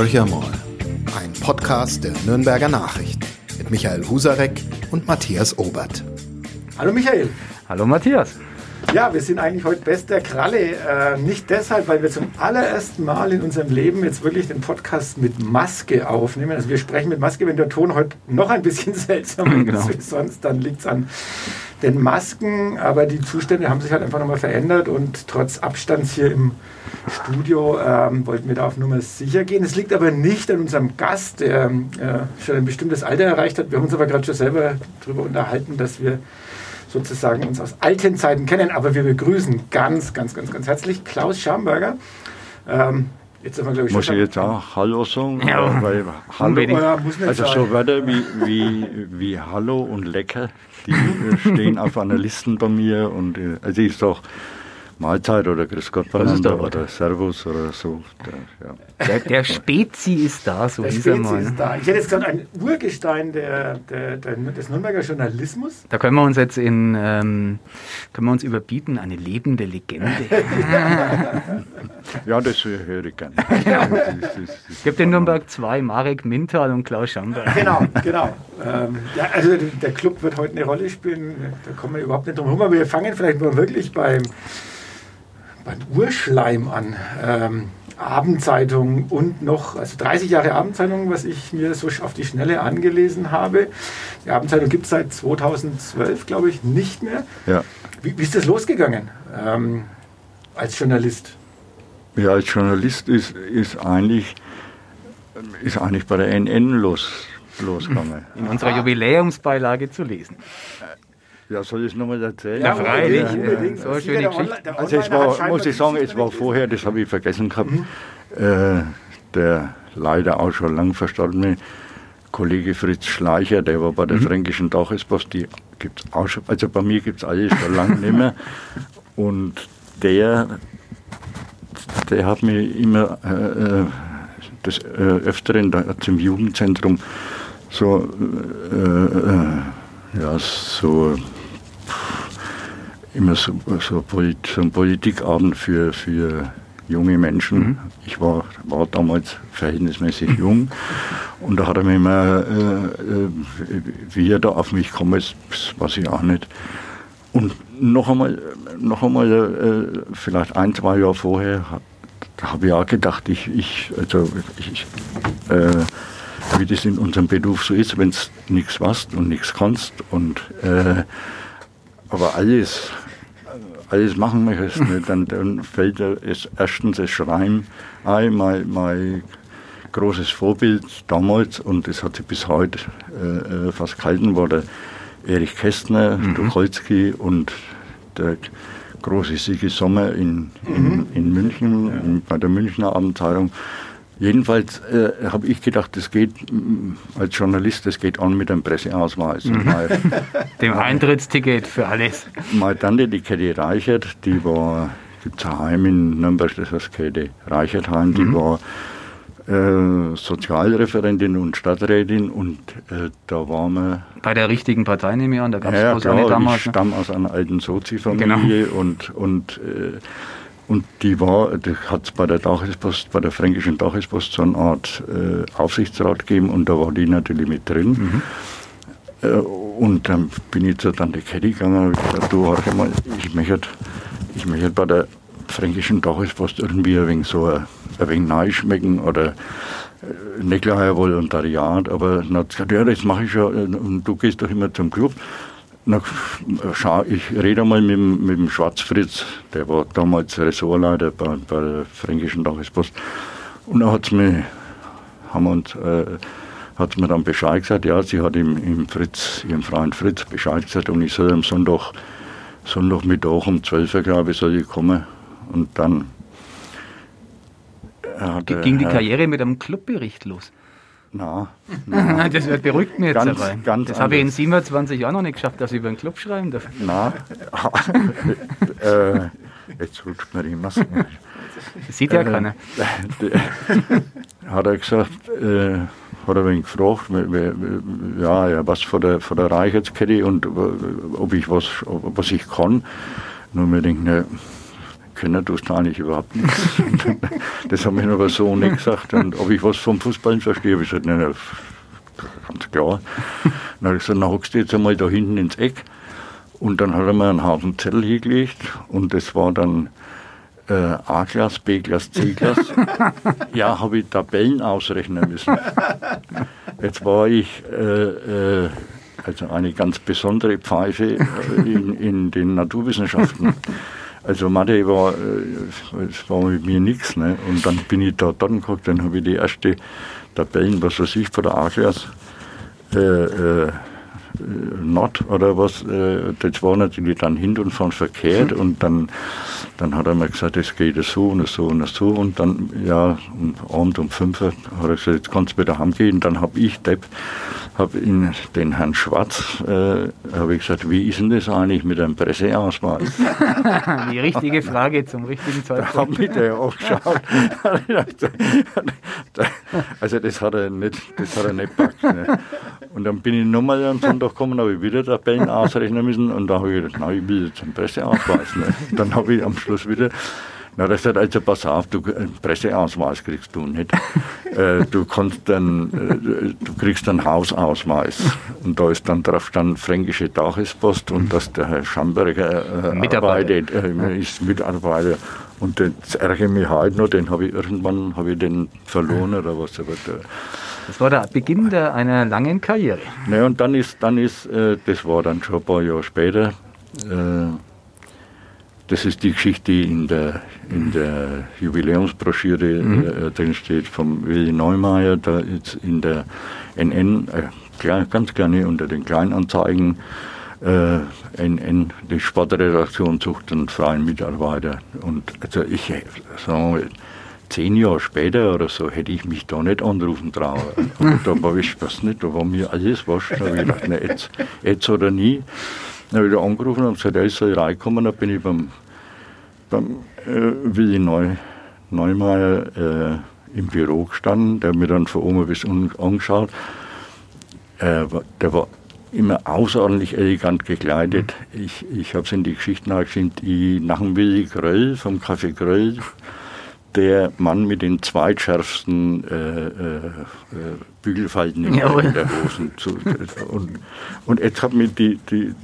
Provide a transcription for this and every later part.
Horcher mal. Ein Podcast der Nürnberger Nachrichten mit Michael Husarek und Matthias Obert. Hallo Michael. Hallo Matthias. Ja, wir sind eigentlich heute bester Kralle. Äh, nicht deshalb, weil wir zum allerersten Mal in unserem Leben jetzt wirklich den Podcast mit Maske aufnehmen. Also wir sprechen mit Maske, wenn der Ton heute noch ein bisschen seltsam genau. ist sonst, dann liegt es an den Masken. Aber die Zustände haben sich halt einfach nochmal verändert und trotz Abstands hier im Studio ähm, wollten wir da auf Nummer sicher gehen. Es liegt aber nicht an unserem Gast, der äh, schon ein bestimmtes Alter erreicht hat. Wir haben uns aber gerade schon selber darüber unterhalten, dass wir sozusagen uns aus alten Zeiten kennen. Aber wir begrüßen ganz, ganz, ganz, ganz herzlich Klaus Schamberger. Ähm, Jetzt wir, glaube ich, muss ich jetzt auch Hallo sagen? Ja, weil Hallo, ja, also so Wörter wie, wie, wie Hallo und Lecker, die stehen auf einer Liste bei mir und äh, also ich sage Mahlzeit oder Grüß Gott beieinander oder Servus oder so. Der, ja. der, der Spezi ist da, so der Spezi mal. ist da. Ich hätte jetzt gesagt, ein Urgestein der, der, der, des Nürnberger Journalismus. Da können wir uns jetzt in, ähm, können wir uns überbieten, eine lebende Legende. ja, das höre ich gerne. Es gibt in Nürnberg zwei, Marek Mintal und Klaus Schamberg. Genau, genau. Ähm, ja, also der Club wird heute eine Rolle spielen, da kommen wir überhaupt nicht drum herum, aber wir fangen vielleicht mal wirklich beim beim Urschleim an. Ähm, Abendzeitung und noch, also 30 Jahre Abendzeitung, was ich mir so auf die Schnelle angelesen habe. Die Abendzeitung gibt es seit 2012, glaube ich, nicht mehr. Ja. Wie, wie ist das losgegangen ähm, als Journalist? Ja, als Journalist ist, ist, eigentlich, ist eigentlich bei der NN los, losgegangen. In unserer Jubiläumsbeilage zu lesen. Ja, soll ich es nochmal erzählen? Ja, freilich. Ja, So eine schöne Geschichte. Also es war, muss ich sagen, es war vorher, das habe ich vergessen gehabt, mhm. äh, der leider auch schon lang verstorbene Kollege Fritz Schleicher, der war bei der mhm. Fränkischen Tagespost, die gibt's auch schon, also bei mir gibt es alles schon lange nicht mehr. Und der, der hat mir immer äh, äh des äh, Öfteren da, zum Jugendzentrum so, äh, äh ja, so immer so, so, Polit, so ein Politikabend für, für junge Menschen. Mhm. Ich war, war damals verhältnismäßig jung und da hat er mir immer, äh, äh wie er da auf mich gekommen ist, weiß ich auch nicht. Und noch einmal, noch einmal äh, vielleicht ein, zwei Jahre vorher, da habe ich auch gedacht, ich, ich also ich, äh, wie das in unserem Beruf so ist, wenn du nichts weißt und nichts kannst und äh, aber alles, alles machen möchtest, ne, dann, dann fällt es erstens das Schreiben ein, mein, mein großes Vorbild damals und das hat sich bis heute äh, äh fast gehalten, war der Erich Kästner, mhm. Tucholsky und der große Sigi Sommer in, in, mhm. in München, ja. in, bei der Münchner Abendzeitung. Jedenfalls äh, habe ich gedacht, das geht mm, als Journalist, das geht an mit einem Presseausweis. Mhm. Mal, Dem Eintrittsticket für alles. Meine Tante, die Käthe Reichert, die war, gibt es ein Heim in Nürnberg, das heißt Käthe Reichertheim, die mhm. war äh, Sozialreferentin und Stadträtin und äh, da waren wir. Bei der richtigen Partei nehme ich an, da gab es ja, klar, damals. Ich stamme aus einer alten Sozi-Familie genau. und, und äh, und die war, die hat es bei der Tagespost, bei der fränkischen Tagespost so eine Art äh, Aufsichtsrat gegeben und da war die natürlich mit drin. Mhm. Äh, und dann bin ich zur Tante Ketty gegangen und gesagt, du, warte mal, ich möchte, ich möchte bei der fränkischen Tagespost irgendwie ein wenig so ein, ein wenig neu schmecken oder äh, nicht gleich ein Volontariat, aber dann hat gesagt, ja, das mache ich ja und du gehst doch immer zum Club. Na, schau, ich rede mal mit, mit dem Schwarzfritz, der war damals Ressortleiter bei, bei der Fränkischen Tagespost. Und dann hat's mir, haben uns, äh, hat mir dann Bescheid gesagt, ja, sie hat ihm, ihm Fritz, ihrem Freund Fritz Bescheid gesagt und ich soll am Sonntag, Sonntagmittag um 12 Uhr, glaube ich, soll ich kommen. Und dann hat, Ging die Karriere mit einem Clubbericht los? Na, na. das beruhigt mich jetzt ganz, dabei. Ganz das habe ich in 27 Jahren noch nicht geschafft, dass ich über einen Club schreiben darf. Na, äh, jetzt rutscht mir die Maske. Das sieht ja äh, keiner. hat er gesagt, äh, hat er mich gefragt, ja, ja, was von der, von der Reichheitskette und ob ich was, was ich kann. Nur mir denkt, ne, kennen tust du eigentlich überhaupt nichts. das haben mir aber so nicht gesagt. Und ob ich was vom Fußball verstehe, habe ich gesagt, nein, ganz klar. Dann habe ich gesagt, na hockst du jetzt einmal da hinten ins Eck. Und dann hat er mir einen Haufen Zettel hingelegt und das war dann äh, A-Klasse, B-Klasse, C-Klasse. ja, habe ich Tabellen ausrechnen müssen. Jetzt war ich äh, äh, also eine ganz besondere Pfeife äh, in, in den Naturwissenschaften. Also Mathe war, äh, das war mit mir nichts. Ne? Und dann bin ich da dran geguckt, dann habe ich die erste Tabellen, was weiß ich, von der A-Klasse äh, äh, Nord oder was, äh, das war natürlich dann hin und von verkehrt und dann, dann hat er mir gesagt, es geht so und so und so und dann, ja, um, Abend um fünf hat er gesagt, jetzt kannst du wieder heimgehen. Dann habe ich Depp habe ihn den Herrn Schwarz äh, habe ich gesagt, wie ist denn das eigentlich mit einem Presseausweis? Die richtige Frage zum richtigen Zeitpunkt. Da habe ich der auch geschaut. also das hat er nicht, das hat er nicht gepackt. Ne? Und dann bin ich nochmal am Sonntag gekommen, habe ich wieder Tabellen ausrechnen müssen und da habe ich gedacht, na, ich will jetzt einen Presseausweis. Ne? Dann habe ich am Schluss wieder na, das hat also, pass auf, du, einen äh, Presseausweis kriegst du nicht. äh, du kannst dann, äh, du kriegst einen Hausausweis. Und da ist dann drauf stand Fränkische Tagespost und dass der Herr Schamberger äh, Mitarbeiter. Arbeitet, äh, ist Mitarbeiter. Und das ärgere mich halt noch, den habe ich irgendwann hab ich den verloren oder was. Aber der, das war der Beginn der, einer langen Karriere. Ne, und dann ist, dann ist, äh, das war dann schon ein paar Jahre später, äh, das ist die Geschichte, die in der, in der Jubiläumsbroschüre mhm. äh, drin steht, vom Willi Neumeier, da ist in der NN, äh, ganz kleine unter den Kleinanzeigen, äh, NN, die Sportredaktion sucht einen freien Mitarbeiter. Und also ich, sagen wir, zehn Jahre später oder so hätte ich mich da nicht anrufen trauen. da war ich, weiß nicht, da war mir alles wurscht. Da habe ich gedacht, ne, jetzt, jetzt oder nie. Dann habe ich da angerufen und gesagt, er soll reinkommen. Dann bin ich beim, beim äh, Willi Neu, Neumeier äh, im Büro gestanden, der mir dann von oben bis unten angeschaut. Äh, der war immer außerordentlich elegant gekleidet. Ich, ich habe es in die Geschichten nachgeschrieben, die nach dem Willi Gröll, vom Café Gröll, der Mann mit den zweitschärfsten äh, äh, Bügelfalten in, in der Hosen. Zu, und, und jetzt hat mir die, die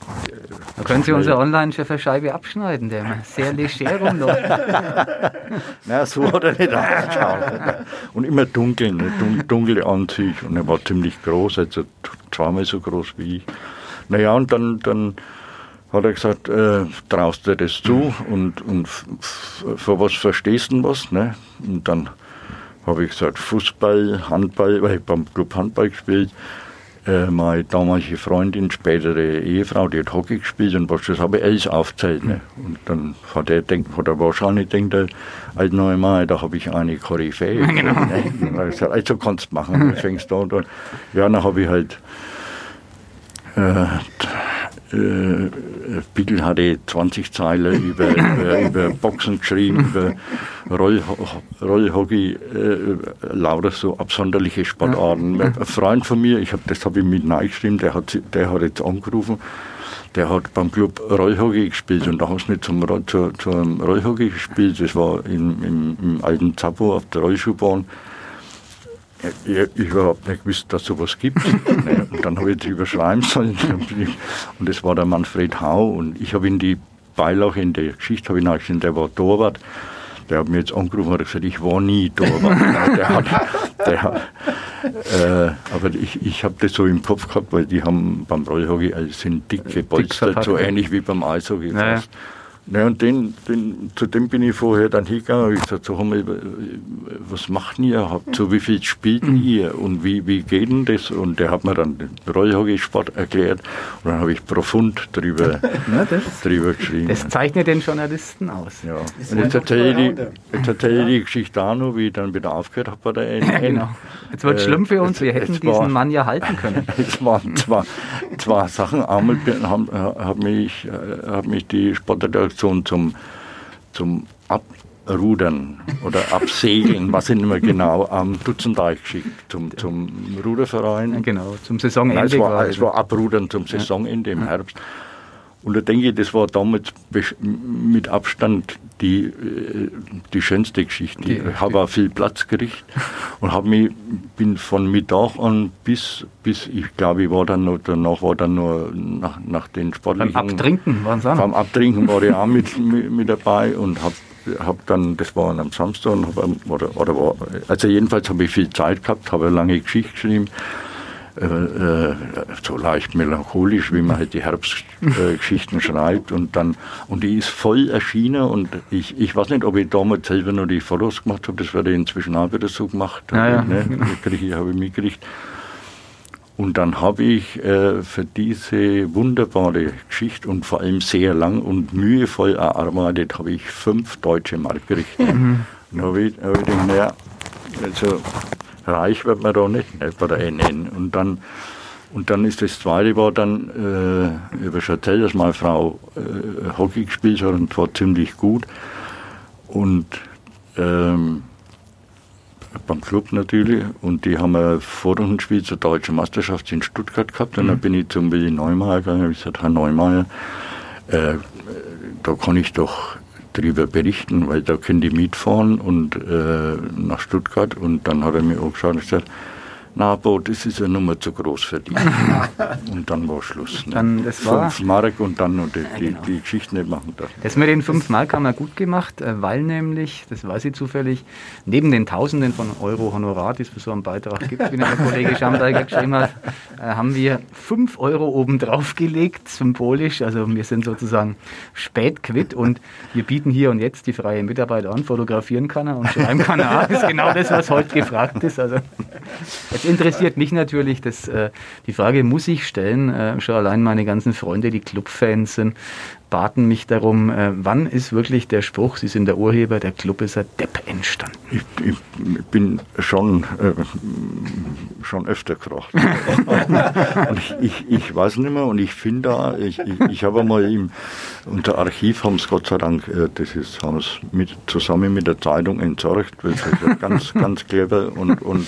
da können Sie unsere Online-Schifferscheibe abschneiden, der sehr leger rumläuft. Na, so hat er nicht ausgeschaut. Und immer dunkel, ne? dunkle Anzüge. Und er war ziemlich groß, also zweimal so groß wie ich. Naja, und dann, dann hat er gesagt, äh, traust du das zu und, und für was verstehst du was? Ne? Und dann habe ich gesagt, Fußball, Handball, weil ich beim Club Handball gespielt. Äh, meine damalige Freundin, spätere Ehefrau, die hat Hockey gespielt und was das habe ich alles aufgezählt. Ne? Und dann hat er, denkt, hat er wahrscheinlich gedacht, als neue Mal, da habe ich eine Koryphäe. Genau. Ne? gesagt, also kannst du machen, dann fängst du an. Ja, dann habe ich halt äh, äh, Pickel hatte 20 Zeilen über, über, über, Boxen geschrieben, über Roll, Rollhockey, äh, lauter so absonderliche Sportarten. Ein Freund von mir, ich hab, das habe ich mit geschrieben, der hat, der hat jetzt angerufen, der hat beim Club Rollhockey gespielt und da haben sie nicht zum, zu, zum Rollhockey gespielt, das war im, im, im alten Zappo auf der Rollschuhbahn ich, überhaupt nicht gewusst, dass es sowas gibt. und dann habe ich drüber schreiben sollen. Und das war der Manfred Hau. Und ich habe in die Beilage in der Geschichte, habe ich nachgesehen, der war Torwart. Der hat mir jetzt angerufen und gesagt, ich war nie Torwart. der hat, der hat, äh, aber ich, ich habe das so im Kopf gehabt, weil die haben beim Rollhockey also sind dick gepolstert, so ähnlich wie beim Eishockey naja. fast. Ne, und den, den, zu dem bin ich vorher dann hingegangen und ich gesagt, so, wir, was macht ihr? Habt so wie viel spielt mhm. ihr und wie, wie geht denn das? Und der hat mir dann den Rollhockeysport erklärt und dann habe ich profund drüber, ja, das, drüber geschrieben. Das zeichnet den Journalisten aus. Ja. Und jetzt erzähle, ich die, jetzt erzähle ich die Geschichte auch noch, wie ich dann wieder aufgehört habe bei der NN. Ja, genau. Jetzt wird es äh, schlimm für uns, wir hätten diesen war, Mann ja halten können. es waren zwei, zwei Sachen. Einmal haben, hat mich, äh, hat mich die Sportredaktion Instruktion zum, zum Abrudern oder Absegeln, was nicht mehr genau, am Dutzendeich geschickt, zum, zum Ruderverein. Ja, genau, zum Saisonende. Nein, es, war, es war Abrudern zum Saisonende im Herbst. Und da denke ich, das war damals mit Abstand die, äh, die schönste Geschichte. ich habe auch viel Platz gekriegt und habe mich, bin von Mittag an bis, bis ich glaube, ich war dann noch, danach war dann nur nach, nach den sportlichen. Beim Abtrinken waren es auch. Beim Abtrinken war ich auch mit, mit, mit dabei und habe hab dann, das war am Samstag, hab, oder, oder war, also jedenfalls habe ich viel Zeit gehabt, habe eine lange Geschichte geschrieben äh, äh, so leicht melancholisch, wie man halt die Herbstgeschichten schreibt. Und dann, und die ist voll erschienen und ich, ich weiß nicht, ob ich damals selber noch die Fotos gemacht habe, das werde ich inzwischen auch wieder so gemacht. Ja, ja. Ne? Ich, habe ich mitgekriegt. Und dann habe ich äh, für diese wunderbare Geschichte und vor allem sehr lang und mühevoll erarbeitet, habe ich fünf deutsche Mark gekriegt. Mhm. Dann habe ich, hab ich gedacht, naja, also reich wird man da nicht, nicht bei der NN. Und dann, und dann ist das zweite war dann, äh, ich habe schon erzählt, dass meine Frau äh, Hockey gespielt hat und zwar ziemlich gut. Und ähm, beim Club natürlich. Und die haben ein Vorrundenspiel zur deutschen Meisterschaft in Stuttgart gehabt. Und mhm. dann bin ich zum Willi Neumeier gegangen. Ich gesagt, Herr Neumeier, äh, da kann ich doch darüber berichten, weil da können die mitfahren und äh, nach Stuttgart und dann hat er mir auch geschaut und gesagt, na, Bo, das ist ja Nummer zu groß für dich. und dann war Schluss. Ne? Dann, das war fünf Mark und dann und die, ja, genau. die, die Geschichte nicht machen darf. Das mit den fünf Mark haben wir gut gemacht, äh, weil nämlich, das weiß ich zufällig, neben den Tausenden von Euro Honorar, die es für so einen Beitrag gibt, wie der Kollege Schamberger geschrieben hat, haben wir fünf Euro obendrauf gelegt, symbolisch. Also wir sind sozusagen spät quitt und wir bieten hier und jetzt die freie Mitarbeit an. Fotografieren kann er und schreiben kann er auch. Das ist genau das, was heute gefragt ist. Also jetzt interessiert mich natürlich, dass, äh, die Frage muss ich stellen, äh, schon allein meine ganzen Freunde, die Clubfans sind, baten mich darum, äh, wann ist wirklich der Spruch, Sie sind der Urheber, der Club ist ein Depp entstanden? Ich, ich bin schon, äh, schon öfter gefragt. und ich, ich, ich, weiß nicht mehr und ich finde da, ich, ich, ich habe einmal im, unter Archiv haben es Gott sei Dank, äh, das ist, haben es mit, zusammen mit der Zeitung entsorgt, weil es ganz, ganz clever und, und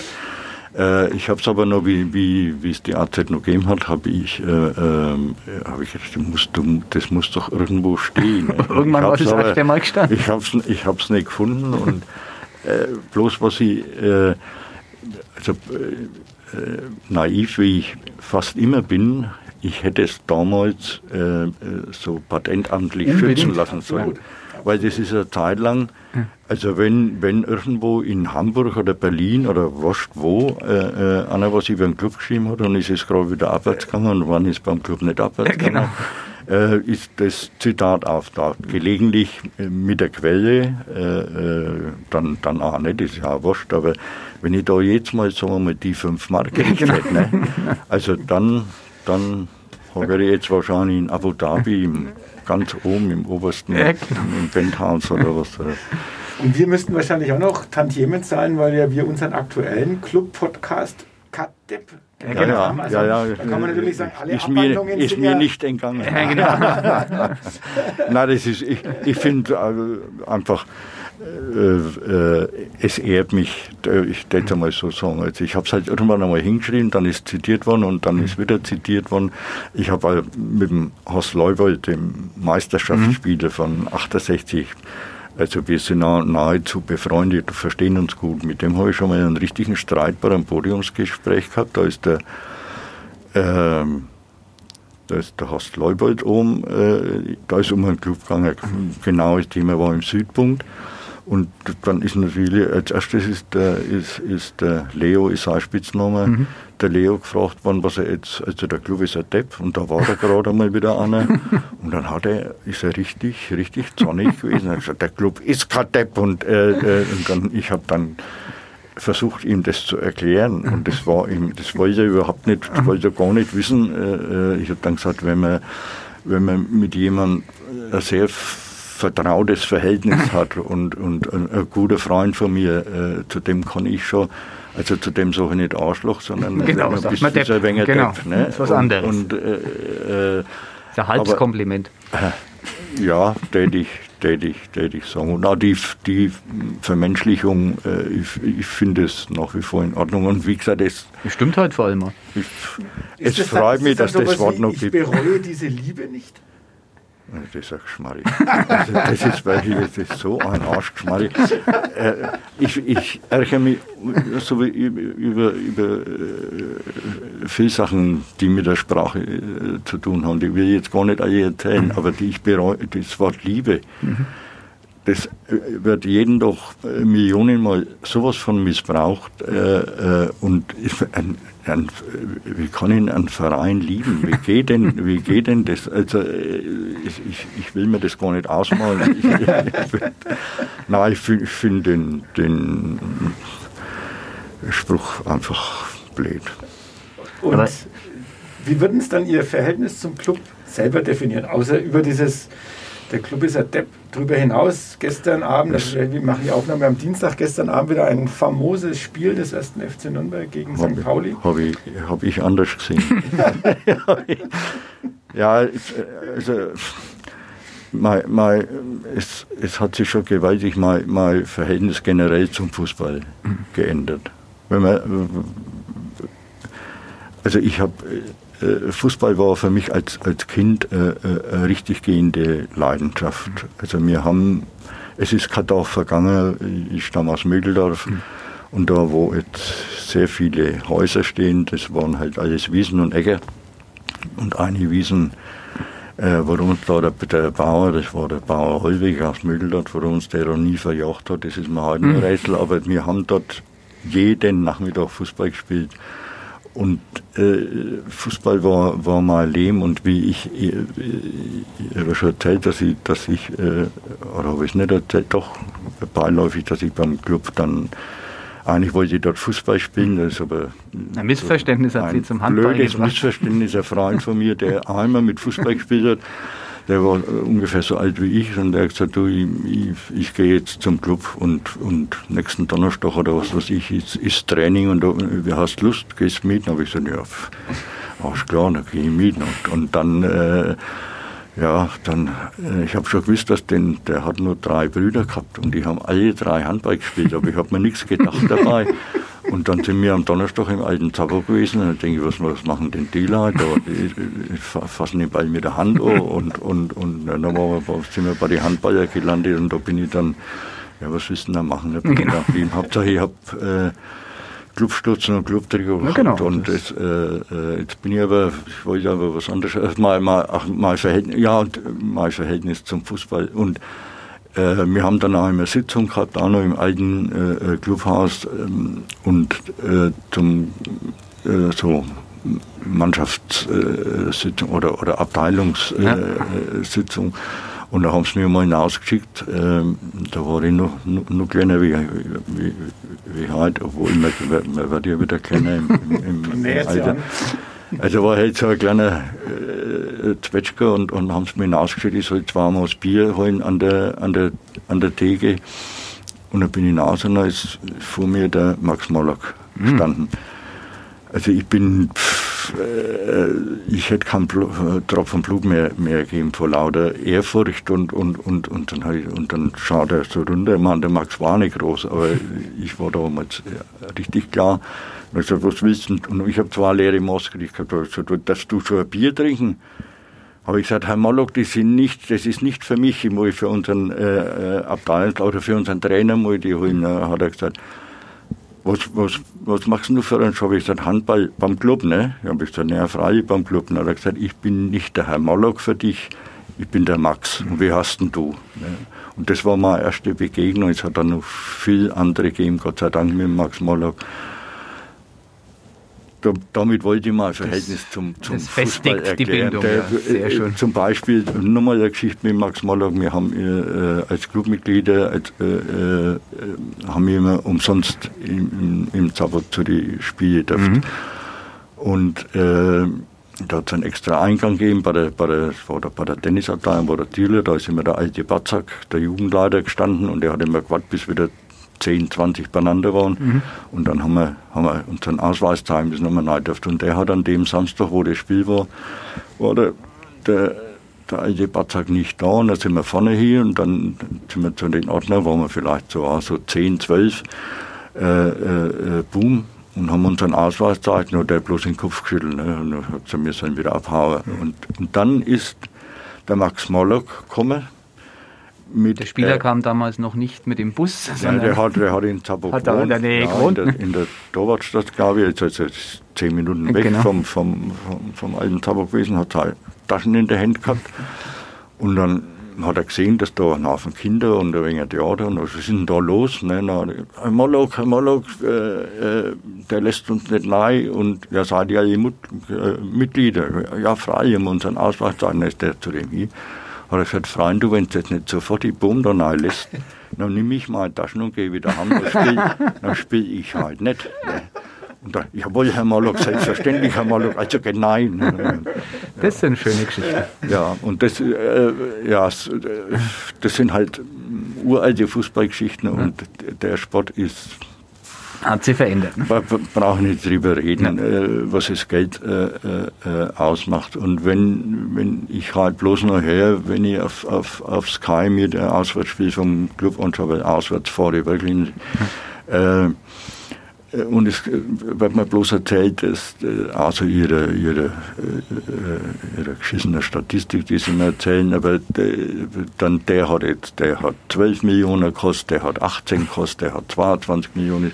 äh, ich habe es aber noch, wie, wie, wie es die AZ noch gegeben hat, habe ich, äh, äh, hab ich gedacht, das muss, das muss doch irgendwo stehen. Irgendwann war das aber, mal gestanden. Ich habe es ich hab's nicht gefunden und äh, bloß was ich, äh, also äh, naiv wie ich fast immer bin, ich hätte es damals so patentamtlich Unbedingt. schützen lassen sollen. Weil das ist eine Zeit lang, also wenn, wenn irgendwo in Hamburg oder Berlin oder was wo äh, äh, einer was über den Club geschrieben hat und ist es gerade wieder abwärts gegangen und wann ist beim Club nicht abwärts gegangen, genau. äh, ist das Zitat auftaucht. Gelegentlich äh, mit der Quelle, äh, dann, dann auch nicht, ist ja auch wurscht, aber wenn ich da jetzt mal, sagen wir mal, die fünf Marken ja, genau. hätte, ne? also dann, dann habe ich jetzt wahrscheinlich in Abu Dhabi im, ganz oben im obersten, ja, im Penthouse oder was. Und wir müssten wahrscheinlich auch noch Tantiemen zahlen, weil ja wir unseren aktuellen Club-Podcast Kadepp ja, genau. haben. Also, ja, ja, da kann man natürlich sagen, alle ist mir, ist mir nicht entgangen. Ja, genau. Nein, das ist, ich, ich finde äh, einfach, äh, äh, es ehrt mich, äh, ich denke mal so sagen. Also ich habe es halt irgendwann einmal hingeschrieben, dann ist zitiert worden und dann ist wieder zitiert worden. Ich habe mit dem Horst Leubold, dem Meisterschaftsspieler mhm. von 68, also wir sind nahezu befreundet, verstehen uns gut. Mit dem habe ich schon mal einen richtigen Streit bei einem Podiumsgespräch gehabt. Da ist der, äh, da ist der Horst Leubold oben, äh, da ist um einen Club gegangen. Genau das Thema war im Südpunkt. Und dann ist natürlich, als erstes ist der, ist, ist der Leo, ist sein Spitzname, mhm. der Leo gefragt worden, was er jetzt, also der Club ist ein Depp und da war er gerade einmal wieder einer. Und dann hat er, ist er richtig, richtig zornig gewesen. Er hat gesagt, der Club ist kein Depp und, äh, äh, und dann, ich habe dann versucht, ihm das zu erklären und das war ihm, das wollte er überhaupt nicht, das wollte er gar nicht wissen. Äh, äh ich habe dann gesagt, wenn man, wenn man mit jemandem sehr vertrautes Verhältnis hat und, und ein, ein, guter Freund von mir, äh, zu dem kann ich schon, also zu dem sage ich nicht Arschloch, sondern genau, ein bisschen Depp. ein wenig genau. Depp. Ne? Das ist was anderes. Und, und äh, äh, ein Halbskompliment. Äh, ja, tätig, tätig, tätig sagen. Und auch die, die Vermenschlichung, äh, ich, ich finde es nach wie vor in Ordnung. Und wie gesagt, es. Stimmt halt vor allem. Ich, es freut mich, dass das, das Wort noch gibt. Ich bereue diese Liebe nicht. Das ist ein Geschmarri. Also das ist wirklich das ist so ein Arschgeschmarri. Äh, ich, ich ärgere mich so über, über, äh, viele Sachen, die mit der Sprache äh, zu tun haben. Die will ich jetzt gar nicht alle erzählen, mhm. aber die ich bereue, das Wort Liebe. Mhm das äh, wird jeden doch äh, Millionenmal sowas von missbraucht. Äh, und ein, ein, wie kann ich einen Verein lieben? Wie geht denn, wie geht denn das? Also, ich, ich will mir das gar nicht ausmalen. Ich, ich, nein, ich finde find den, den Spruch einfach blöd. Und wie würden es dann Ihr Verhältnis zum Club selber definieren, außer über dieses der Club ist ein Depp. Darüber hinaus, gestern Abend, also wir machen die Aufnahme am Dienstag, gestern Abend wieder ein famoses Spiel des ersten FC Nürnberg gegen hab, St. Pauli. Habe ich, hab ich anders gesehen. ja, also mein, mein, es, es hat sich schon gewaltig mein, mein Verhältnis generell zum Fußball mhm. geändert. Wenn man, also ich habe äh, Fußball war für mich als, als Kind äh, äh, eine richtig gehende Leidenschaft. Also wir haben, es ist kein Dorf vergangen, ich stamme aus Mögeldorf mhm. und da wo jetzt sehr viele Häuser stehen, das waren halt alles Wiesen und Äcker und eine Wiesen, äh, warum uns da der, der, Bauer, das war der Bauer Holweg aus Mögeldorf, warum uns der da nie verjagt hat, das ist mir halt ein mhm. Rätsel, aber wir haben dort jeden Nachmittag Fußball gespielt. Und äh, Fußball war, war mein Leben und wie ich, ich, ich habe schon erzählt, dass ich, dass ich äh, oder habe ich nicht erzählt, doch beiläufig, dass ich beim Club dann eigentlich wollte ich dort Fußball spielen, das ist aber ein Missverständnis hat sie zum Handball blödes gebracht. Missverständnis, ein Freund von mir, der einmal mit Fußball gespielt hat, der war ungefähr so alt wie ich und der hat gesagt, du, ich, ich, ich gehe jetzt zum Club und, und nächsten Donnerstag oder was weiß ich, ist, ist Training und du hast Lust, gehst mit? Dann habe ich gesagt, ja, alles klar, dann gehe ich mit. Und, und dann, äh, ja, dann, äh, ich habe schon gewusst, dass den, der hat nur drei Brüder gehabt und die haben alle drei Handball gespielt, aber ich habe mir nichts gedacht dabei. Und dann sind wir am Donnerstag im alten Zappo gewesen. Und dann denke ich, was, was machen denn die Leute? Die fassen den Ball mit der Hand an. Und, und, und dann wir, sind wir bei den Handballer gelandet. Und da bin ich dann, ja, was willst du denn da machen? Da bin genau. ich geblieben. Hauptsache, ich habe äh, Clubstutzen und Clubtrikot ja, genau. Und das, äh, äh, jetzt bin ich aber, ich wollte aber was anderes. Mal, mal, ach, mal Verhältnis, ja, und mein Verhältnis zum Fußball. Und äh, wir haben dann auch eine Sitzung gehabt, auch noch im alten äh, Clubhaus ähm, und äh, zum äh, so Mannschaftssitzung oder, oder Abteilungssitzung. Ja. Und da haben sie mir mal hinausgeschickt. Ähm, da war ich noch, noch, noch kleiner wie, wie, wie heute, obwohl man, man wird ja wieder kleiner im, im, im, im Alter. Also war halt so ein kleiner äh, Zwetschger und, und haben es mir hinausgestellt, ich soll zweimal das Bier holen an der, an der, an der Theke. Und dann bin ich hinaus und da ist vor mir der Max Mollack mhm. gestanden. Mhm. Also ich bin, pff, äh, ich hätte keinen Bl Tropfen Blut mehr, mehr gegeben vor lauter Ehrfurcht und, und, und, und, dann, ich, und dann schaut er so runter. Ich meine, der Max war nicht groß, aber ich war damals richtig klar. Und ich gesagt, was du? Und ich habe zwei leere Masken. Ich habe gesagt, darfst du schon ein Bier trinken? Habe ich gesagt, Herr Mollock, das, sind nicht, das ist nicht für mich, ich muss für unseren äh, äh Abteilungs- oder für unseren Trainer muss die holen. Hat er gesagt, was, was, was machst du für einen Job? Ich gesagt, Handball beim Club, ne? Ich habe gesagt, ja, freilich beim Club. Dann hat er gesagt, ich bin nicht der Herr Mollock für dich, ich bin der Max. Und wie hast denn du? Ne? Und das war meine erste Begegnung. Es hat dann noch viel andere gegeben, Gott sei Dank mit Max Mollock da, damit wollte ich mal ein Verhältnis das, zum, zum Fußball erklären. Die Bindung, Der, ja. Sehr äh, schön. Zum Beispiel nochmal eine Geschichte mit Max Mollock. Wir haben äh, als Clubmitglieder als, äh, äh, haben wir immer umsonst im, im, im Zabot zu den Spielen dürfen. Mhm. Und äh, da hat es einen extra Eingang gegeben bei der, bei der, war der, bei der Tennisabteilung, war der Dealer, da ist immer der alte Batzak, der Jugendleiter gestanden und der hat immer gewartet, bis wieder 10, 20 beieinander waren. Mhm. Und dann haben wir, haben wir unseren Ausweis zeigen müssen, haben wir rein dürfen. Und der hat an dem Samstag, wo das Spiel war, war der, der, der alte Batzak nicht da. Und dann sind wir vorne hier und dann sind wir zu den Ordnern, waren wir vielleicht so, so 10, 12, äh, äh, äh, boom, und haben unseren Ausweis gezeigt, nur der bloß den Kopf geschüttelt. Ne? Und dann hat sie mir dann wieder abhauen. Und, und dann ist der Max Mollock gekommen. Mit, der Spieler äh, kam damals noch nicht mit dem Bus. Ja, der hat, der hat in Zabo hat gewohnt. In der Nähe ja, in der, in der Torwartstadt, glaube ich, jetzt, jetzt zehn Minuten weg genau. vom, vom, vom, vom alten Zabo gewesen, hat halt Taschen in der Hand gehabt. Und dann hat er gesehen, dass da ein Haufen Kinder und ein wenig Theater und was ist denn da los? Ne, na, ein Moloch, ein Moloch, äh, äh, der lässt uns nicht nahe und ja, seid ihr Mut, äh, Mitglieder? Ja, frei, wir haben unseren Ausweis dann ist der zu dem ich. Hat er gesagt, Freund, du, wenn du jetzt nicht sofort die Bombe da nahe lässt, dann nimm ich meine Taschen und gehe wieder heim, dann spiele spiel ich halt nicht. Ne. Und dann, jawohl, Herr Moloch, selbstverständlich, Herr Moloch, also nein. Das ist eine schöne Geschichte. Ja, und das, äh, ja, das sind halt uralte Fußballgeschichten und der Sport ist hat sich verändert. Ne? Wir brauchen nicht drüber reden, ja. äh, was das Geld äh, äh, ausmacht. Und wenn, wenn ich halt bloß noch her, wenn ich auf, auf, auf Sky mir der Auswärtsspiel vom Club anschaue, auswärts fahre, wirklich, äh, äh, und es äh, wird mir bloß erzählt, dass also ihre, ihre, ihre geschissene Statistik, die sie mir erzählen, aber dann der hat jetzt, der hat 12 Millionen gekostet, der hat 18 gekostet, der hat 22 Millionen.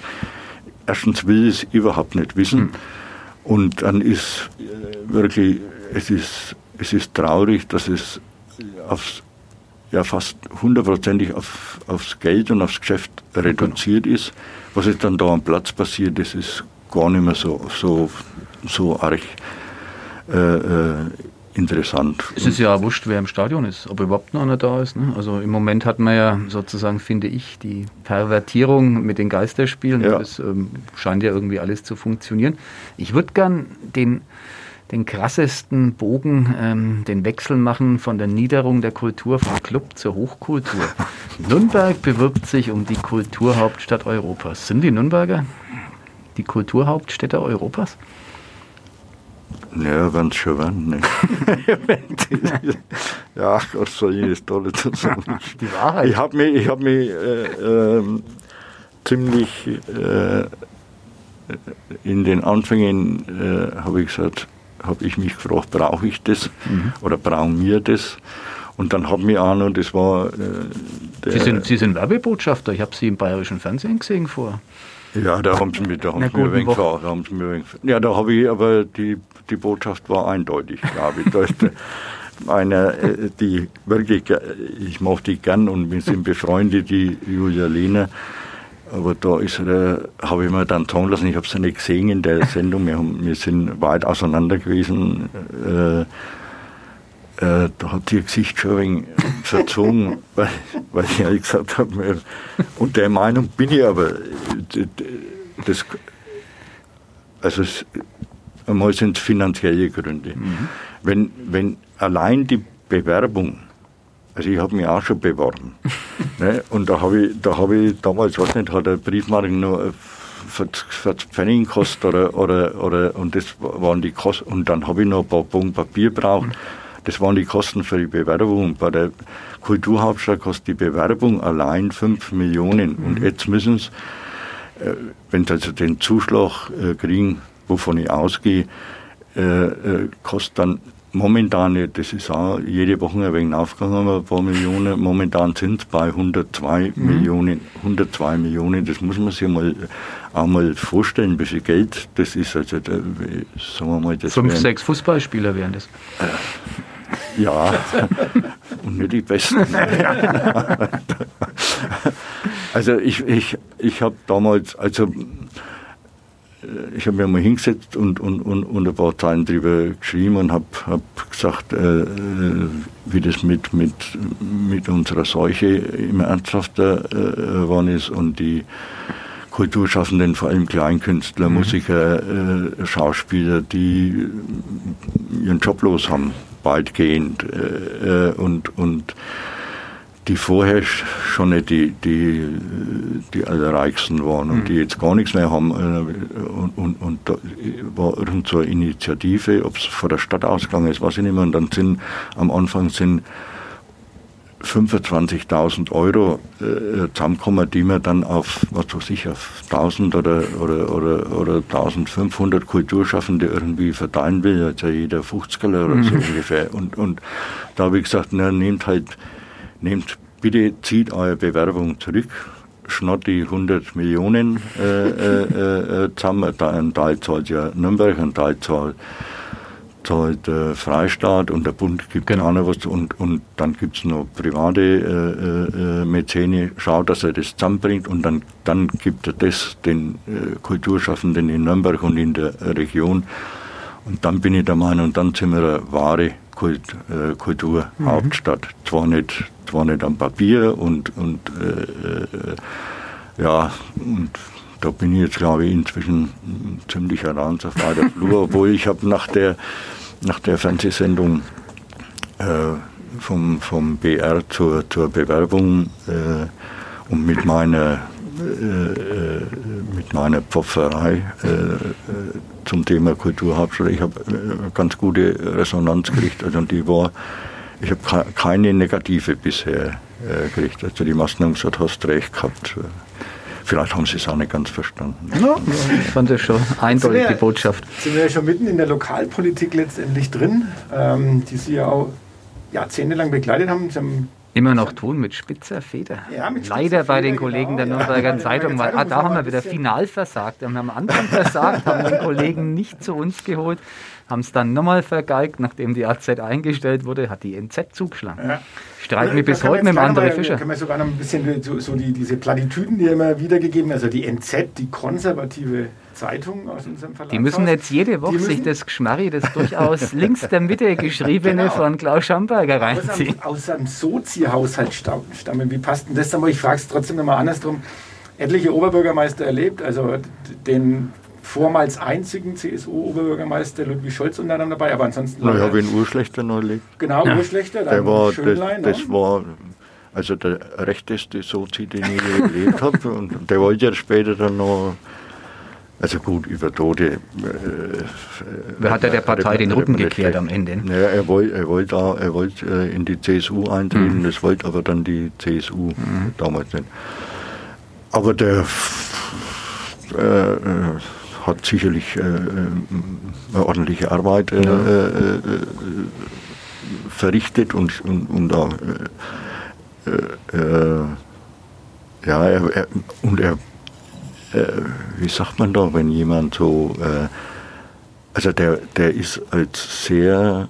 Erstens will ich es überhaupt nicht wissen. Hm. Und dann ist wirklich, es ist, es ist traurig, dass es aufs, ja fast hundertprozentig auf, aufs Geld und aufs Geschäft reduziert ist. Was jetzt dann da am Platz passiert, das ist gar nicht mehr so, so, so arg äh, äh, interessant. Es ist ja auch wurscht, wer im Stadion ist, ob überhaupt noch einer da ist. Ne? Also im Moment hat man ja sozusagen, finde ich, die Pervertierung mit den Geisterspielen. Ja. Das ähm, scheint ja irgendwie alles zu funktionieren. Ich würde gern den den krassesten Bogen, ähm, den Wechsel machen von der Niederung der Kultur vom Club zur Hochkultur. Nürnberg bewirbt sich um die Kulturhauptstadt Europas. Sind die Nürnberger die Kulturhauptstädte Europas? Ja, wenn es schon werden. Ne? ja, Gott ich das tolle dazu sagen. Die Wahrheit. Ich habe mich, ich hab mich äh, äh, ziemlich äh, in den Anfängen äh, habe ich gesagt, habe ich mich gefragt, brauche ich das mhm. oder brauchen wir das? Und dann wir auch noch, das war. Äh, Sie, sind, Sie sind Werbebotschafter, ich habe Sie im bayerischen Fernsehen gesehen vor. Ja, da haben sie mich, da haben sie mir wenig da haben sie mir Ja, da habe ich, aber die, die Botschaft war eindeutig, glaube ich. Da ist eine, äh, die wirklich, ich mochte die gern und wir sind befreundet, die Julia Lehner aber da habe ich mir dann sagen lassen, ich habe es ja nicht gesehen in der Sendung, wir, haben, wir sind weit auseinander gewesen. Äh, äh, da hat ihr Gesicht schon ein wenig verzogen, weil, weil ich ja gesagt habe, und der Meinung bin ich aber, das, also es, einmal sind es finanzielle Gründe. Mhm. Wenn, wenn allein die Bewerbung also ich habe mich auch schon beworben. ne? Und da habe ich, da habe ich damals, weiß nicht, hat der Briefmarke nur 40 Pfennig gekostet oder, oder, oder, und das waren die Kosten, und dann habe ich noch ein paar Bogen Papier braucht. Das waren die Kosten für die Bewerbung. Bei der Kulturhauptstadt kostet die Bewerbung allein 5 Millionen. Und mhm. jetzt müssen sie, äh, wenn sie also den Zuschlag äh, kriegen, wovon ich ausgehe, äh, kostet dann momentan, das ist auch jede Woche ein wenig aufgegangen, ein paar Millionen. Momentan sind es bei 102 mhm. Millionen. 102 Millionen, das muss man sich mal auch mal vorstellen, wie viel Geld das ist. Also, da, sagen wir mal, das Fünf, wären, sechs Fußballspieler wären das. Äh, ja, und nicht die Besten. also ich, ich, ich habe damals, also ich habe mir mal hingesetzt und, und, und, und ein paar Zeilen drüber geschrieben und habe hab gesagt, äh, äh, wie das mit, mit, mit unserer Seuche immer ernsthafter äh, geworden ist und die Kulturschaffenden, vor allem Kleinkünstler, mhm. Musiker, äh, Schauspieler, die ihren Job los haben, weitgehend äh, und, und die vorher schon nicht die, die, die Allerreichsten waren und mhm. die jetzt gar nichts mehr haben. Äh, und, und, und da war irgend so eine Initiative, ob es von der Stadt ausgegangen ist, weiß ich nicht mehr. Und dann sind am Anfang sind 25.000 Euro äh, zusammenkommen, die man dann auf, was weiß ich, auf 1000 oder, oder, oder, oder 1500 Kulturschaffende irgendwie verteilen will, also jeder 50 oder mhm. so ungefähr. Und, und da habe ich gesagt, na, nehmt halt, nehmt, bitte zieht eure Bewerbung zurück, schnott die 100 Millionen äh, äh, äh, zusammen, ein Teil zahlt ja Nürnberg, ein Teil zahlt zahlt der Freistaat und der Bund gibt genau. auch noch was und, und dann gibt es noch private äh, äh, Mäzene, schaut, dass er das zusammenbringt und dann, dann gibt er das den äh, Kulturschaffenden in Nürnberg und in der Region. Und dann bin ich der Meinung, dann sind wir eine wahre Kult, äh, Kulturhauptstadt. Mhm. Zwar, nicht, zwar nicht am Papier und, und äh, äh, ja, und da bin ich jetzt, glaube ich, inzwischen ziemlich heran auf weiter Flur, obwohl ich habe nach der nach der Fernsehsendung äh, vom, vom BR zur, zur Bewerbung äh, und mit meiner, mit meiner Pfopferei äh, zum Thema Kulturhauptstadt. Ich habe ganz gute Resonanz gekriegt. Also die war, ich habe keine negative bisher gekriegt. Also die Maßnahmen gesagt, hast recht gehabt. Vielleicht haben sie es auch nicht ganz verstanden. Ja, ich fand das schon eindeutig wir, die Botschaft. Sind wir ja schon mitten in der Lokalpolitik letztendlich drin, ähm, die Sie ja auch jahrzehntelang begleitet haben. Sie haben Immer noch tun mit spitzer Feder. Ja, mit spitzer Leider bei den Kollegen genau, der Nürnberger ja, Zeitung, weil ah, da haben wir wieder final versagt. Wir haben am Anfang versagt, haben den Kollegen nicht zu uns geholt, haben es dann nochmal vergeigt, nachdem die AZ eingestellt wurde, hat die NZ zugeschlagen. Ja. Streiten wir bis heute mit dem André Fischer. Können wir sogar noch ein bisschen so, so die, diese Plattitüden, die immer wiedergegeben, also die NZ, die konservative Zeitung aus unserem Verlag. Die müssen jetzt jede Woche sich das Geschmarri, das durchaus links der Mitte geschriebene genau. von Klaus Schamberger reinziehen. Aus einem, einem Sozi-Haushalt stammen. Wie passt denn das dann? Ich frage es trotzdem nochmal andersrum. Etliche Oberbürgermeister erlebt, also den vormals einzigen CSU-Oberbürgermeister Ludwig Scholz unter anderem dabei, aber ansonsten. Na, ich habe ihn Urschlechter neulich. Genau, ja. Urschlechter. Der war, das, das war also der rechteste Sozi, den ich erlebt habe. Und der wollte ja später dann noch also gut, über Tote. Äh, Wer hat ja der Partei den Rücken gekehrt am Ende? Naja, er wollte er wollt er wollt, äh, in die CSU eintreten, mhm. das wollte aber dann die CSU mhm. damals nicht. Aber der äh, äh hat sicherlich äh, eine ordentliche Arbeit äh, ja. verrichtet und, und, und auch, ja, er, er, und er äh, wie sagt man da, wenn jemand so, äh, also der, der ist als sehr,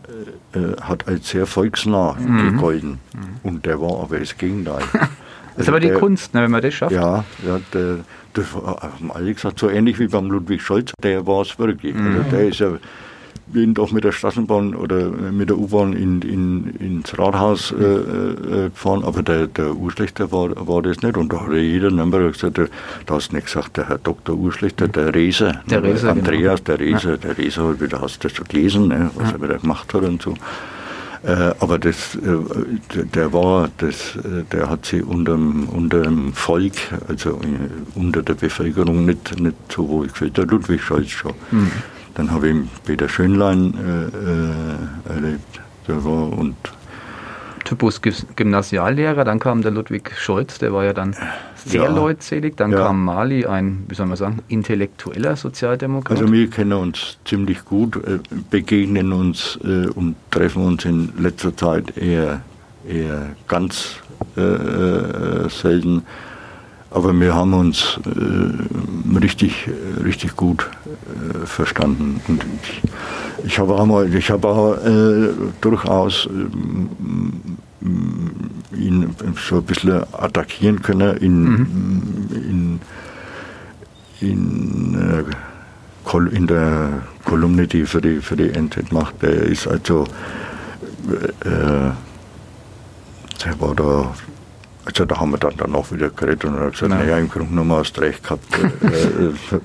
äh, hat als sehr volksnah mhm. gegolten. Mhm. Und der war aber das Gegenteil. Das ist aber die der, Kunst, ne, wenn man das schafft. Ja, ja der, das haben alle gesagt, so ähnlich wie beim Ludwig Scholz, der war es wirklich. Also mhm. Also der ist ja bin doch mit der Straßenbahn oder mit der U-Bahn in, in, ins Rathaus äh, äh, gefahren, aber der, der Urschlechter war, war das nicht. Und da hat jeder Nürnberger gesagt, der, da hast du nicht gesagt, der Herr Dr. Urschlechter, der Reser, der Reser Andreas, genau. der Reser, ja. der Reser, halt wieder, hast du das gelesen, ne, was ja. er wieder gemacht hat und so. Äh, aber das, äh, der war, das, äh, der hat sich unter dem Volk, also unter der Bevölkerung nicht, nicht so wohl gefühlt. Der Ludwig Scholz schon. Mhm. Dann habe ich Peter Schönlein äh, äh, erlebt. Der war und Typus Gymnasiallehrer, dann kam der Ludwig Scholz, der war ja dann sehr ja, leutselig, dann ja. kam Mali, ein, wie soll man sagen, intellektueller Sozialdemokrat. Also wir kennen uns ziemlich gut, äh, begegnen uns äh, und treffen uns in letzter Zeit eher, eher ganz äh, äh selten. Aber wir haben uns äh, richtig, richtig gut äh, verstanden. Und ich, ich habe auch, mal, ich habe auch äh, durchaus äh, ihn so ein bisschen attackieren können in, mhm. in, in, äh, in, der Kolumne, die für die, für die NZ macht. Der ist also, äh, der war da also da haben wir dann, dann auch wieder geredet und er hat gesagt, naja, na im Grunde genommen hast du recht gehabt. Äh, äh,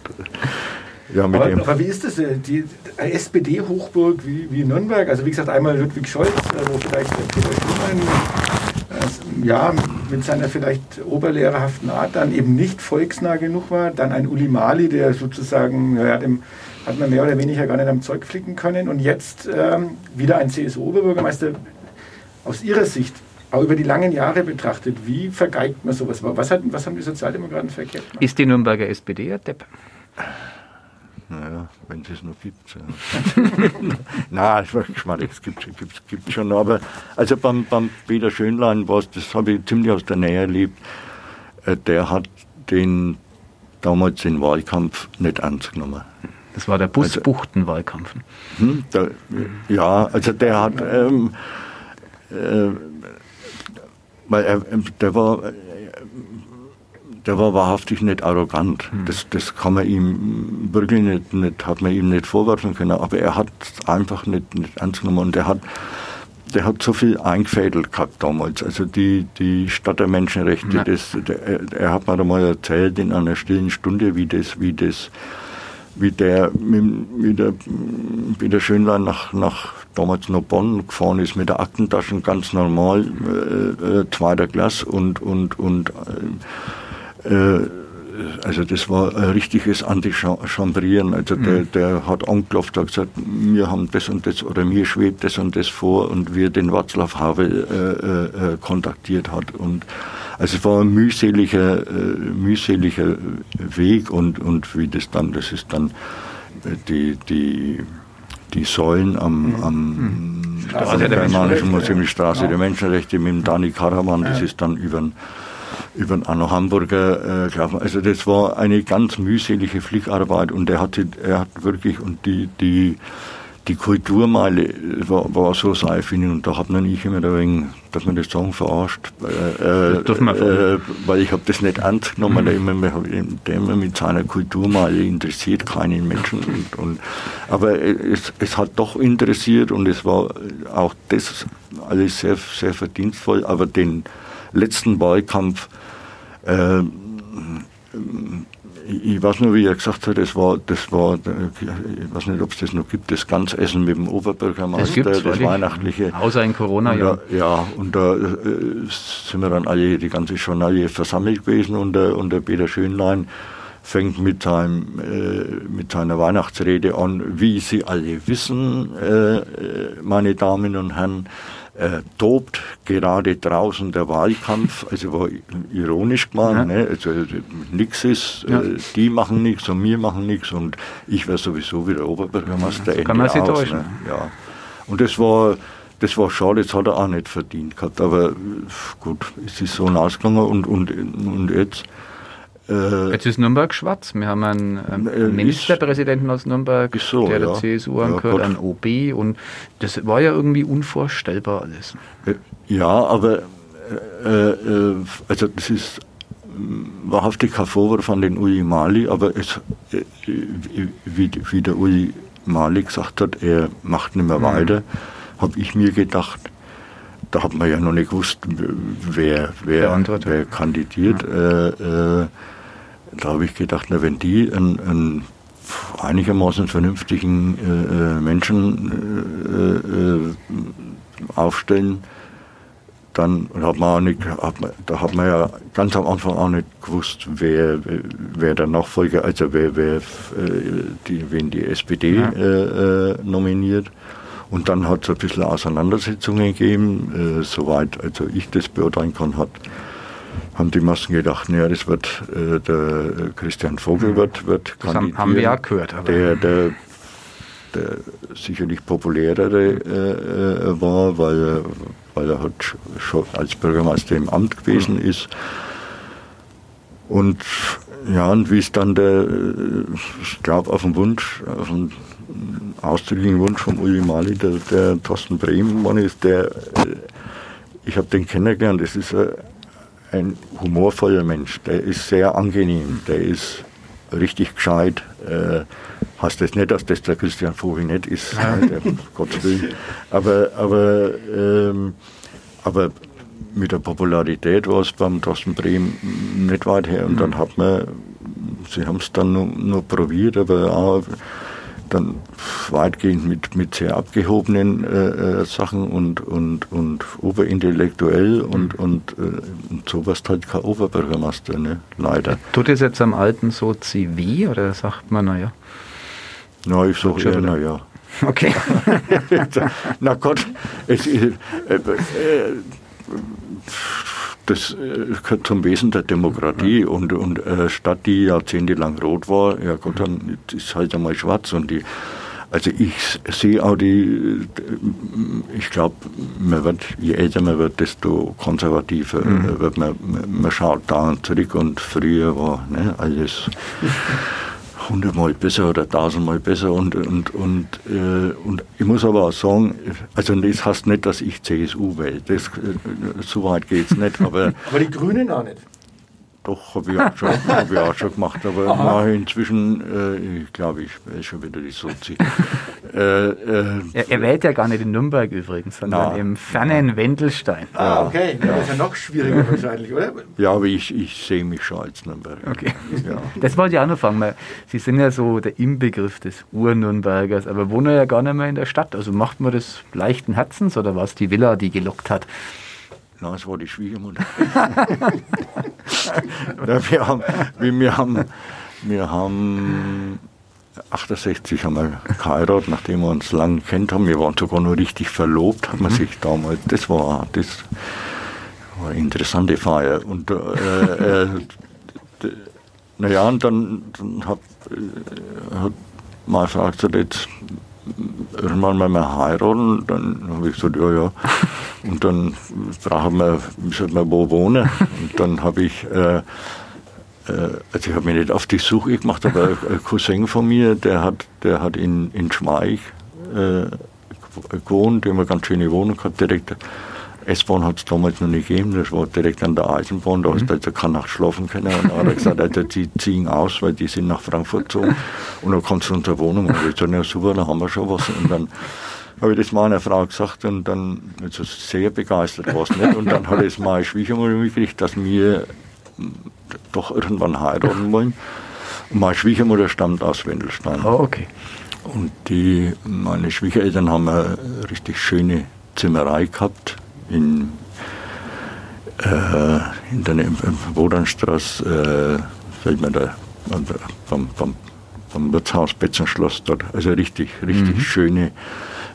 ja, aber, aber, wie ist das? Äh, die SPD-Hochburg wie, wie Nürnberg, also wie gesagt, einmal Ludwig Scholz, wo vielleicht der Peter Schumann ja, mit seiner vielleicht oberlehrerhaften Art dann eben nicht volksnah genug war. Dann ein Uli Mali, der sozusagen, ja, dem hat man mehr oder weniger gar nicht am Zeug flicken können. Und jetzt ähm, wieder ein CSU-Oberbürgermeister. Aus Ihrer Sicht, auch über die langen Jahre betrachtet, wie vergeigt man sowas? Was, hat, was haben die Sozialdemokraten verkehrt gemacht? Ist die Nürnberger SPD ein Depp? Naja, wenn es es noch gibt. Ja. Nein, ich meine, es gibt es gibt, gibt schon. Aber also beim, beim Peter Schönlein war es, das habe ich ziemlich aus der Nähe erlebt, äh, der hat den damals den Wahlkampf nicht ernst genommen. Das war der Busbuchtenwahlkampf. Hm, der, ja, also der hat, ähm, äh, weil er, der war, der war wahrhaftig nicht arrogant. Mhm. Das, das kann man ihm wirklich nicht, nicht, hat man ihm nicht vorwerfen können. Aber er hat einfach nicht, nicht ernst genommen und er hat, der hat so viel eingefädelt gehabt damals. Also die, die Stadt der Menschenrechte, ja. das, der, er hat mir da mal erzählt in einer stillen Stunde, wie das, wie das, wie der mit, der, mit der Schönlein nach, nach damals noch Bonn gefahren ist mit der Aktentaschen ganz normal, äh, äh, zweiter Klasse und, und, und äh, äh also das war ein richtiges Antichambrieren. Also der, mhm. der hat angeklopft und gesagt, wir haben das und das oder mir schwebt das und das vor und wir den Václav Havel äh, äh, kontaktiert hat und also es war ein mühseliger, äh, mühseliger Weg und, und wie das dann, das ist dann die, die, die Säulen am, mhm. am Straße der Germanischen Museum, die Straße ja. der Menschenrechte mit dem Dani Karaman, das ja. ist dann über über den Anno Hamburger äh, gelaufen. Also das war eine ganz mühselige Flickarbeit und er hatte, er hat wirklich und die, die die Kulturmeile war, war so seifig und da hat man nicht immer ein wenig, dass man das sagen, verarscht. Äh, äh, weil ich habe das nicht ernst genommen, mhm. der, immer, immer mit seiner Kulturmeile interessiert keinen Menschen. Und, und, aber es, es hat doch interessiert und es war auch das alles sehr, sehr verdienstvoll. Aber den letzten Wahlkampf äh, ich weiß nur, wie er gesagt hat, das war, das war, ich weiß nicht, ob es das noch gibt, das Ganzessen mit dem Oberbürgermeister, das, das weihnachtliche. Außer in Corona, ja. Ja, und da äh, sind wir dann alle, die ganze Journalie versammelt gewesen und der, und der Peter Schönlein fängt mit, seinem, äh, mit seiner Weihnachtsrede an, wie Sie alle wissen, äh, äh meine Damen und Herren, äh, tobt gerade draußen der Wahlkampf, also war ironisch gemeint, ja. ne? also nichts ist, ja. äh, die machen nichts und wir machen nichts und ich wäre sowieso wieder Oberbürgermeister. Ja, kann man sich täuschen. Ne? Ja. Und das war, das war schade, das hat er auch nicht verdient gehabt, aber gut, es ist so ausgegangen und, und, und jetzt äh, Jetzt ist Nürnberg schwarz. Wir haben einen ähm, äh, Ministerpräsidenten aus Nürnberg, so, der der CSU angehört, ja, einen OB und das war ja irgendwie unvorstellbar alles. Äh, ja, aber äh, äh, also das ist wahrhaftig kein Vorwurf an den Uli Mali, aber es, wie, wie der Uli Mali gesagt hat, er macht nicht mehr mhm. weiter, habe ich mir gedacht, da hat man ja noch nicht gewusst, wer, wer, wer kandidiert. Ja. Äh, da habe ich gedacht, na, wenn die einen, einen einigermaßen vernünftigen äh, äh Menschen äh, äh, aufstellen, dann hat man auch nicht, hat man, da hat man ja ganz am Anfang auch nicht gewusst, wer, wer der Nachfolger, also wer, wer äh, die, wen die SPD ja. äh, nominiert. Und dann hat es ein bisschen Auseinandersetzungen gegeben, äh, soweit also ich das beurteilen kann, hat haben die Massen gedacht, naja, das wird äh, der Christian Vogel wird, wird das kandidieren. haben wir ja gehört. Der, der, der sicherlich populärere äh, äh, war, weil, weil er halt schon als Bürgermeister im Amt gewesen mhm. ist. Und ja, und wie es dann der, ich glaube, auf den Wunsch, auf den ausdrücklichen Wunsch von Uli Mali, der, der Thorsten Bremen ist, der, äh, ich habe den kennengelernt, das ist ein ein humorvoller Mensch, der ist sehr angenehm, der ist richtig gescheit. Äh, heißt das nicht, dass das der Christian Vogel nicht ist, ja. der, Gottes Willen. Aber, aber, ähm, aber mit der Popularität war es beim Thorsten Brehm nicht weit her. Und mhm. dann hat man, sie haben es dann nur, nur probiert, aber auch dann weitgehend mit, mit sehr abgehobenen äh, äh, Sachen und, und, und oberintellektuell und, mhm. und, äh, und sowas halt kein Oberbürgermeister, ne? leider. Tut es jetzt am Alten so weh oder sagt man, naja? Na, ich sage eher, naja. Okay. Na Gott, es, äh, äh, das äh, gehört zum Wesen der Demokratie und, und äh, Stadt, die jahrzehntelang rot war, ja Gott, dann ist halt einmal schwarz und die also ich sehe auch die, ich glaube, man wird, je älter man wird, desto konservativer mhm. wird man, man schaut da und zurück und früher war ne, alles hundertmal besser oder tausendmal besser und, und, und, äh, und ich muss aber auch sagen, also das heißt nicht, dass ich CSU wähle, das, äh, so weit geht es nicht. Aber, aber die Grünen auch nicht. Doch, habe ich, auch schon, hab ich auch schon gemacht, aber mache inzwischen, äh, ich glaube, ich wähle schon wieder die Sozi. Äh, äh, er, er, wählt ja gar nicht in Nürnberg übrigens, sondern na, im fernen Wendelstein. Ah, okay. Ja. Das ist ja noch schwieriger wahrscheinlich, oder? Ja, aber ich, ich sehe mich schon als Nürnberger. Okay. Ja. Das wollte ich auch noch fragen. Sie sind ja so der Inbegriff des Ur-Nürnbergers, aber wohnen ja gar nicht mehr in der Stadt. Also macht man das leichten Herzens oder war es die Villa, die gelockt hat? Nein, es war die Schwiegermutter. ja, wir, haben, wir, haben, wir haben 68 haben wir geheiratet, nachdem wir uns lange kennt haben. Wir waren sogar noch richtig verlobt, hat man mhm. sich damals. Das war, das war eine interessante Feier. Und äh, äh, naja, und dann, dann hat, äh, hat meine Frau gesagt, jetzt irgendwann mal mehr heiraten. Dann habe ich gesagt, ja, ja. Und dann brauchen wir, sollten wir wo wohnen. Und dann habe ich, äh, äh, also ich habe mich nicht auf die Suche gemacht, aber ein Cousin von mir, der hat, der hat in, in Schmeich äh, gewohnt, der hat eine ganz schöne Wohnung gehabt, direkt S-Bahn hat es damals noch nicht gegeben, das war direkt an der Eisenbahn, da hast du mhm. also keine Nacht schlafen können. Und dann hat er gesagt, also, die ziehen aus, weil die sind nach Frankfurt gezogen und dann kannst du unsere Wohnung. Und ich gesagt, ja super, dann haben wir schon was. Und dann habe ich das meiner Frau gesagt und dann also sehr begeistert war es nicht. Und dann hat es meine Schwiegermutter mitgekriegt, dass wir doch irgendwann heiraten wollen. Und meine Schwiegermutter stammt aus Wendelstein. Oh, okay. Und die, meine Schwiegereltern haben eine richtig schöne Zimmerei gehabt in, äh, in der Wodanstraße, äh, fällt mir da vom, vom, vom Wirtshaus Betzenschloss dort. Also richtig, richtig mhm. schöne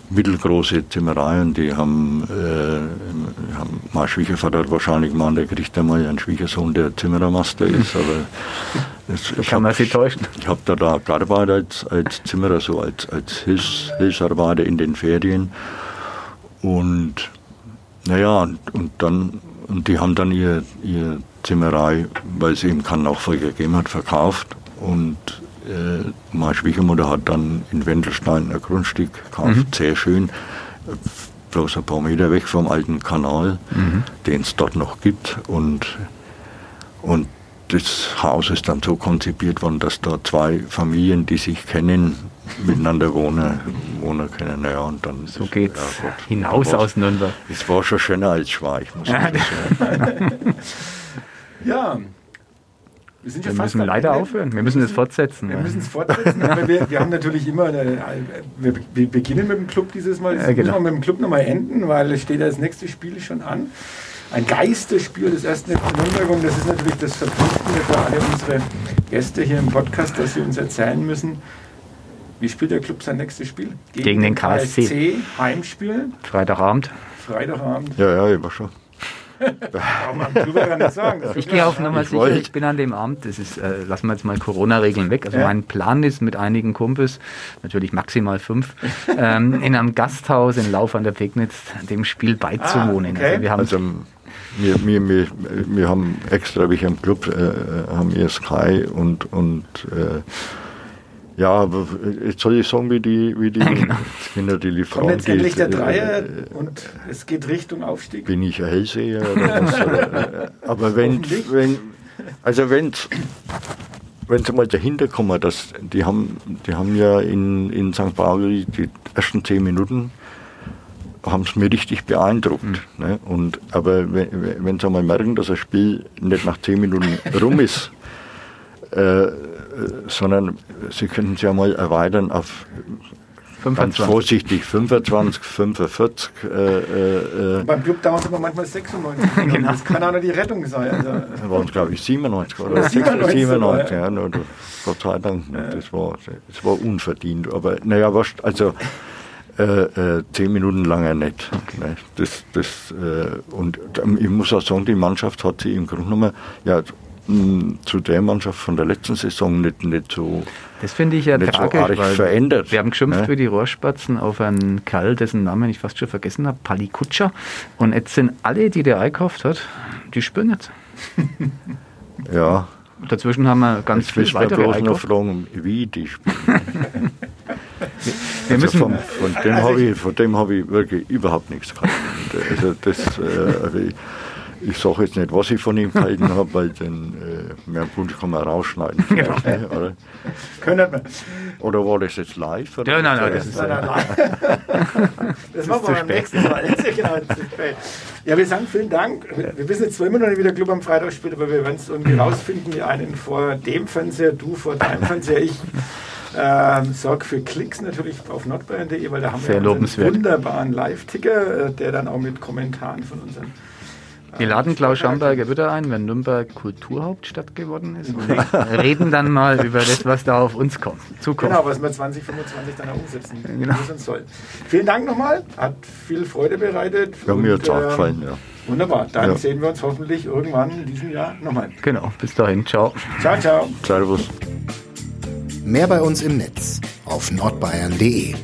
mittelgroße Zimmereien, die haben, äh, haben mein Schwiegervater hat wahrscheinlich gemeint, der kriegt einmal einen Schwiegersohn, der Zimmerermaster ist, aber das, so kann man sich täuschen. Ich habe da, da gearbeitet als, als Zimmerer, so als, als Hilfs, Hilfsarbeiter in den Ferien und naja, und, und dann, und die haben dann ihr, ihr Zimmerei, weil es eben keinen Nachfolger gegeben hat, verkauft. Und äh, meine Schwiegermutter hat dann in Wendelstein ein Grundstück gekauft, mhm. sehr schön, bloß ein paar Meter weg vom alten Kanal, mhm. den es dort noch gibt. Und, und das Haus ist dann so konzipiert worden, dass da zwei Familien, die sich kennen, miteinander wohnen, wohnen können. Ja, und dann so geht es ja, hinaus aus Nürnberg. Es war schon schöner als Schweich, muss ich sagen. ja. Wir, sind wir müssen leider Ende. aufhören. Wir müssen es fortsetzen. Wir müssen es fortsetzen. aber wir, wir, haben natürlich immer, eine, wir, wir, beginnen mit dem Club dieses Mal. Ja, genau. müssen wir mit dem Club nochmal enden, weil es steht das nächste Spiel schon an ein Geisterspiel des ersten Nürnberg und das ist natürlich das Verpflichtende für alle unsere Gäste hier im Podcast, dass sie uns erzählen müssen, wie spielt der Club sein nächstes Spiel? Gegen, Gegen den KSC. KSC. Heimspiel. Freitagabend. Freitagabend. Ja, ja, ich war schon. Ich gehe auf Nummer sicher, ich bin an dem Abend, das ist, äh, lassen wir jetzt mal Corona-Regeln weg. Also ja. mein Plan ist mit einigen Kumpels, natürlich maximal fünf, ähm, in einem Gasthaus in Lauf an der Pegnitz dem Spiel beizuwohnen. Ah, okay. also wir haben also, wir, wir, wir, wir haben extra, wie ich am Club, äh, haben wir Sky und, und äh, ja, aber jetzt soll ich sagen, wie die, wie die genau. Kinder, die Lieferanten. Kommt jetzt endlich der Dreier äh, und es geht Richtung Aufstieg. Bin ich ein Hellseher oder was? oder, äh, aber wenn, wenn, also wenn wenn Sie mal dahinter kommen, dass die haben, die haben ja in, in St. Pauli die ersten zehn Minuten haben es mir richtig beeindruckt. Mhm. Ne? Und, aber wenn, wenn Sie mal merken, dass ein Spiel nicht nach zehn Minuten rum ist, äh, sondern Sie könnten es ja mal erweitern auf 25. ganz vorsichtig 25, 45. Äh, äh, Beim Club dauert es aber manchmal 96 genau. Das kann auch noch die Rettung sein. Also. Da waren es, glaube ich, 97 oder 97. 97 ja, nur, Gott sei Dank. Ja. Das, war, das war unverdient. Aber naja, was, also Äh, äh, zehn Minuten lang ja nicht. Okay. Ne? Das, das, äh, und ähm, ich muss auch sagen, die Mannschaft hat sich im Grunde genommen ja, mh, zu der Mannschaft von der letzten Saison nicht, nicht so. Das finde ich ja tragisch, so weil verändert. wir haben geschimpft ne? wie die Rohrspatzen auf einen Kerl, dessen Namen ich fast schon vergessen habe, Pali Kutscher. Und jetzt sind alle, die der einkauft hat, die spüren jetzt. ja. Dazwischen haben wir ganz viel weitere bloß noch fragen, wie die spielen. Wir also von, von, dem habe ich, hab ich wirklich überhaupt nichts gehabt. Also das, äh, also ich, sage jetzt nicht, was ich von ihm gehalten habe, weil den äh, mehr Wunsch kann man rausschneiden. Genau. Oder? Können wir. Oder war das jetzt live? Oder? Ja, nein, nein, das ist Nein, nein, nein. Das machen wir beim nächsten Mal. Genau, ja, wir sagen vielen Dank. Wir wissen jetzt zwar immer noch nicht, wie der Club am Freitag spielt, aber wir werden es irgendwie rausfinden. Die einen vor dem Fernseher, du vor deinem Fernseher, ich ähm, sorg für Klicks natürlich auf nordbayern.de, weil da haben Sehr wir einen wunderbaren Live-Ticker, äh, der dann auch mit Kommentaren von unseren wir laden Klaus Schamberger wieder ein, wenn Nürnberg Kulturhauptstadt geworden ist und reden dann mal über das, was da auf uns kommt, zukommt. Genau, was wir 2025 dann auch umsetzen genau. müssen soll. Vielen Dank nochmal, hat viel Freude bereitet. Ja, mir hat es auch ähm, gefallen, ja. Wunderbar, dann ja. sehen wir uns hoffentlich irgendwann in diesem Jahr nochmal. Genau, bis dahin, ciao. Ciao, ciao. Servus. Mehr bei uns im Netz auf nordbayern.de